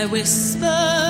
I whisper.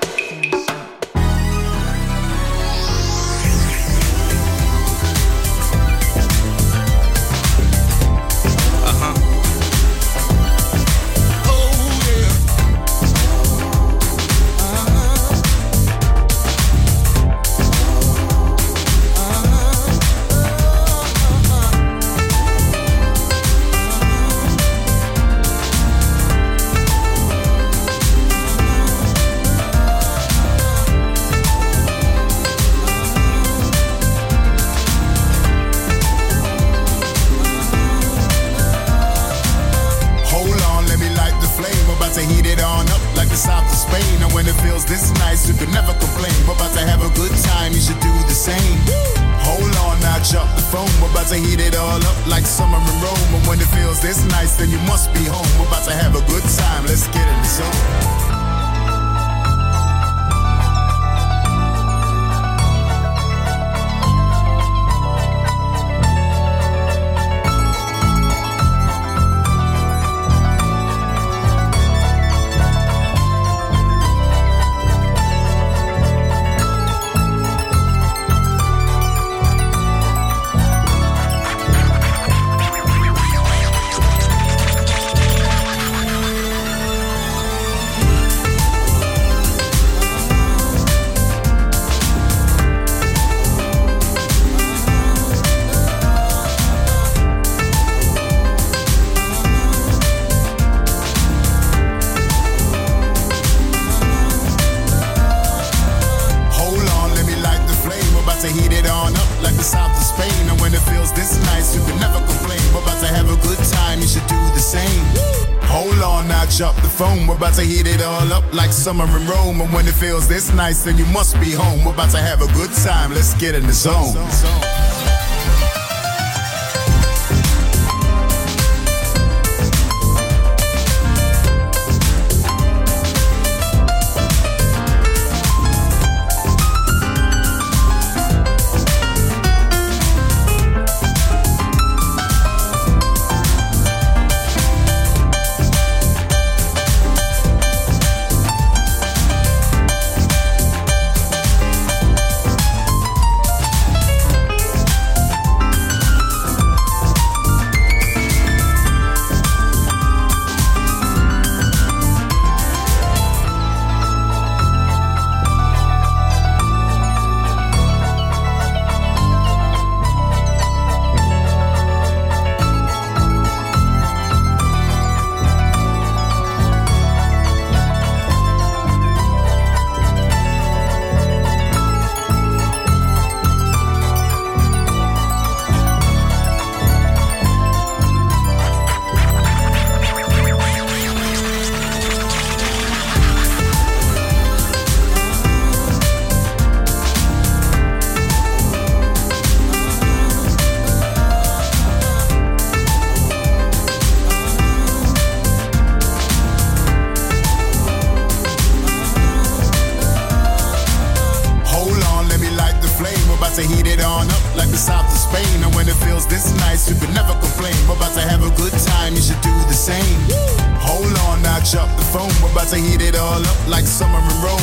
Summer in Rome, and when it feels this nice, then you must be home. We're about to have a good time. Let's get in the zone. I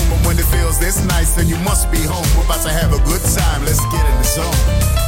But when it feels this nice, then you must be home. We're about to have a good time. Let's get in the zone.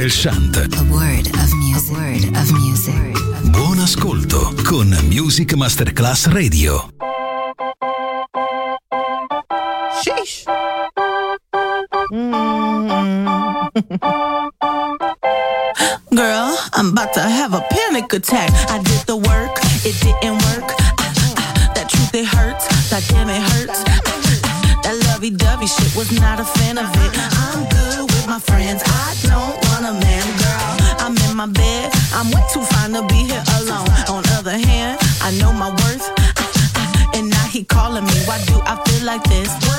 del Chant. Buon ascolto con Music Masterclass Radio. Sheesh. Mm-hmm. Girl, I'm about to have a panic attack. I did the work, it didn't work. Ah, ah, ah, that truth, it hurts. That damn, it hurts. That lovey dovey shit was not a fan of it. Too fine to be here alone. On other hand, I know my worth. Uh, uh, and now he calling me. Why do I feel like this?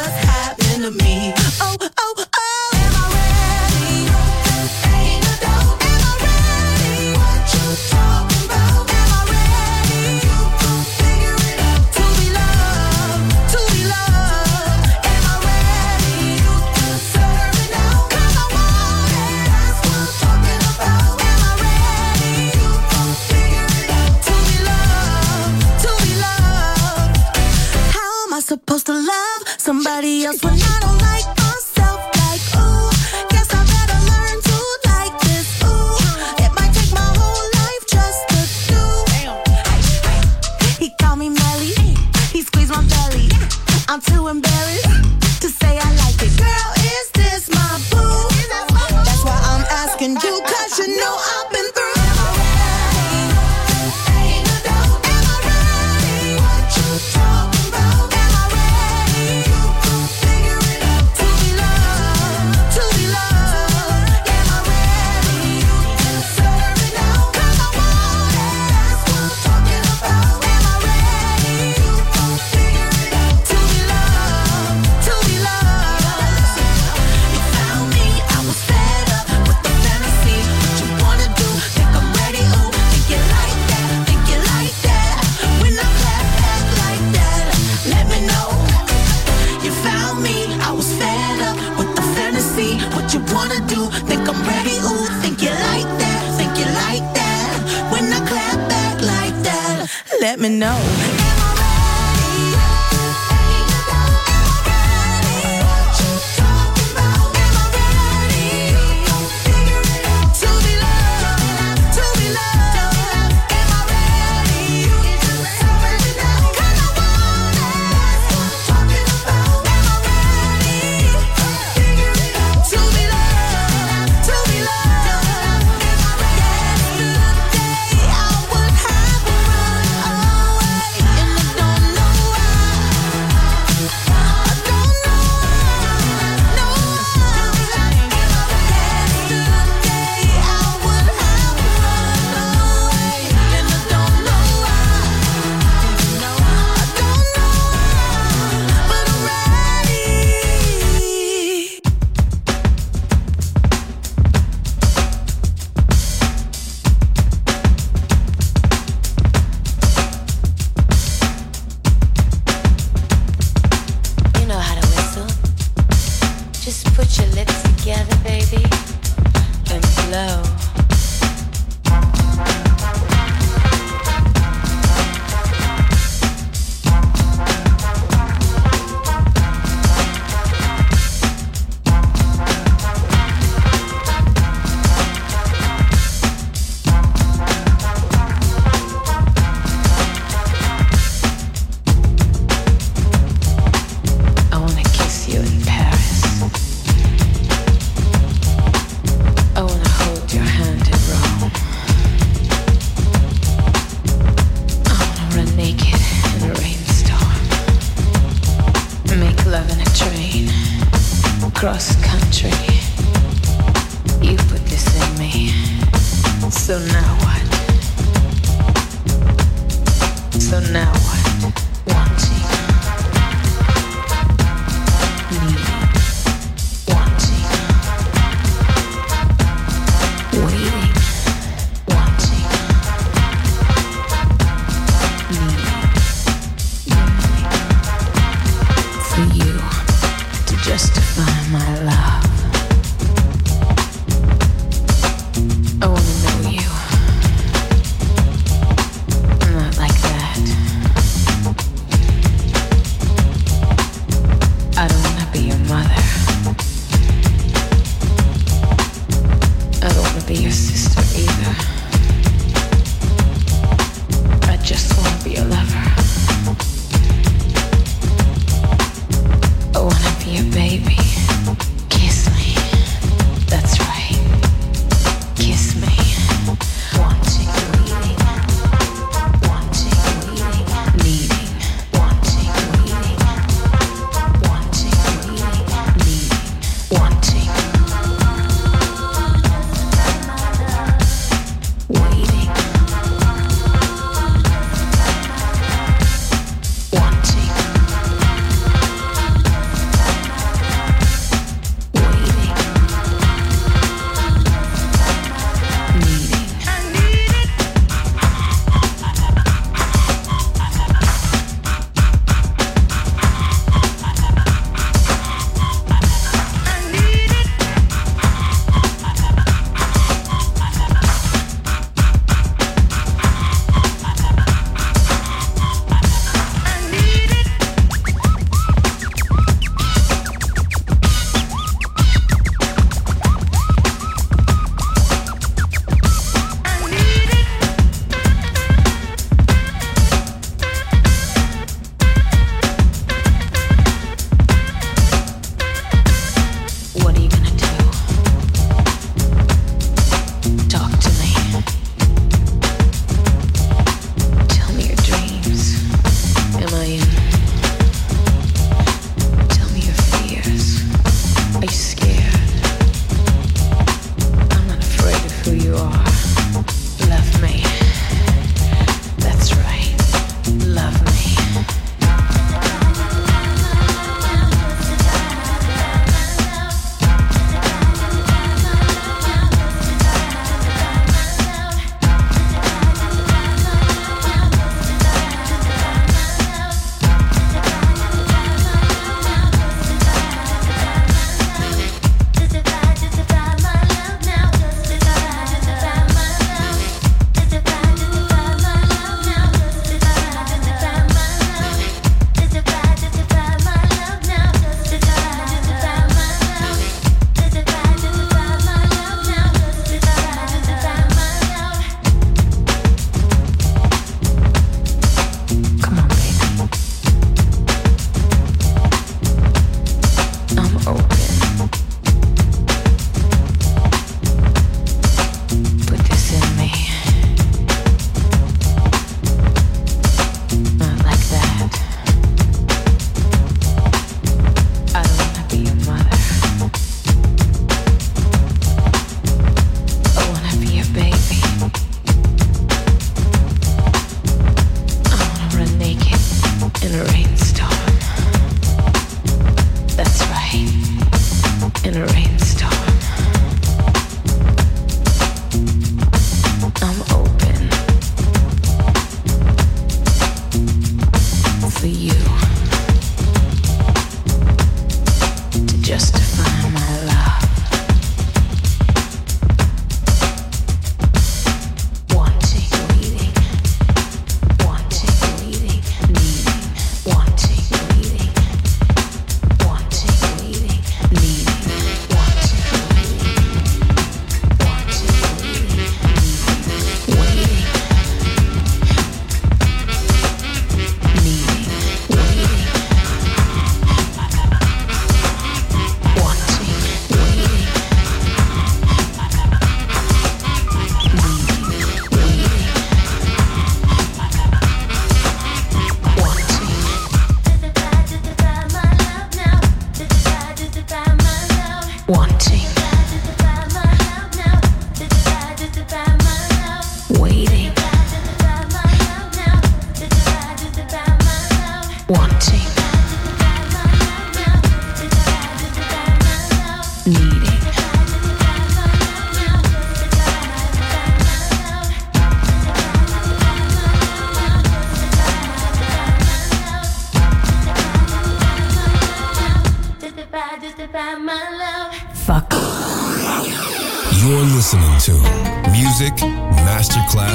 Wanting,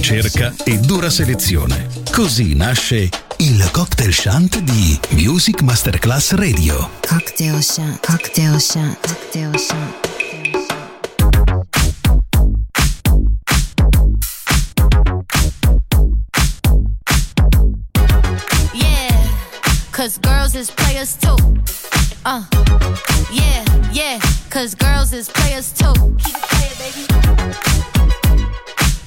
Ricerca e dura selezione. Così nasce il cocktail shant di Music Masterclass Radio. Cocktail Shant. Cocktail Shant. Cocktail Shant. Yeah, cause girls is players too. Uh, yeah, yeah, cause girls is players too. Keep it playing, baby.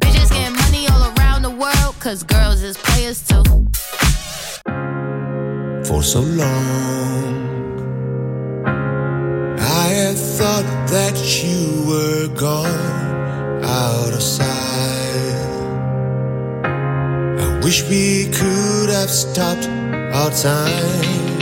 Bitches getting money all around the world, cause girls is players too. for so long. I had thought that you were gone out of sight. I wish we could have stopped our time.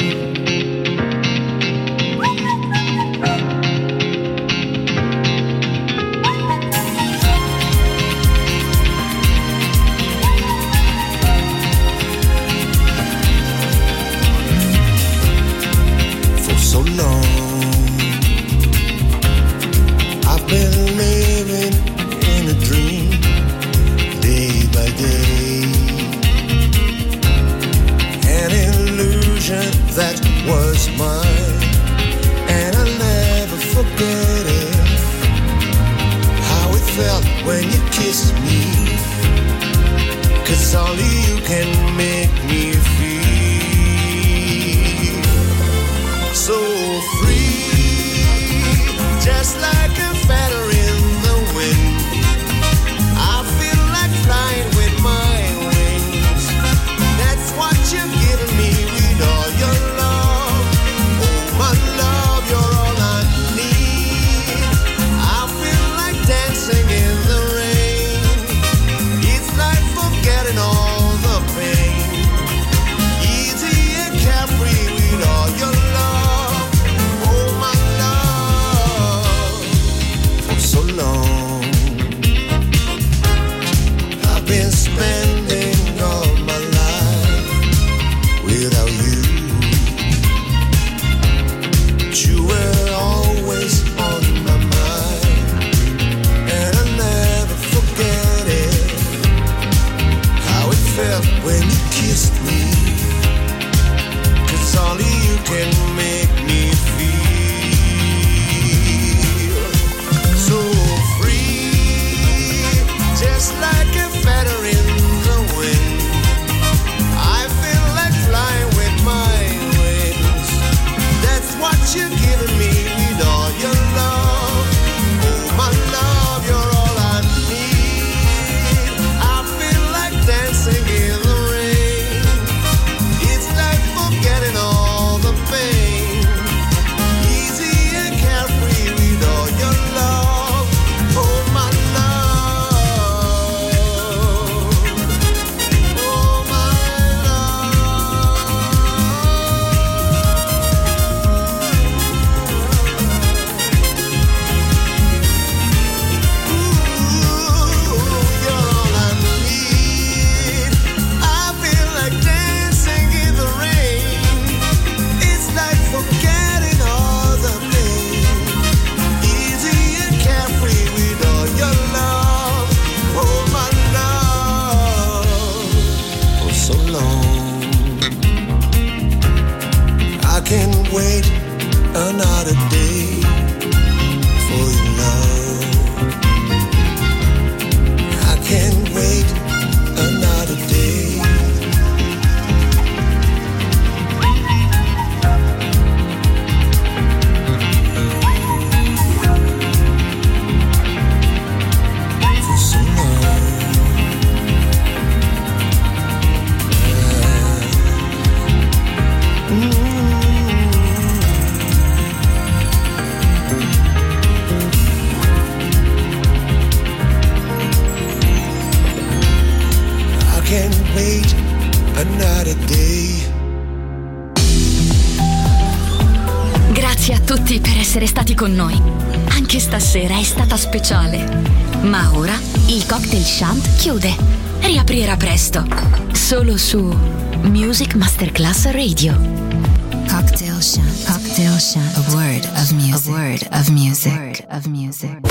Masterclass Radio.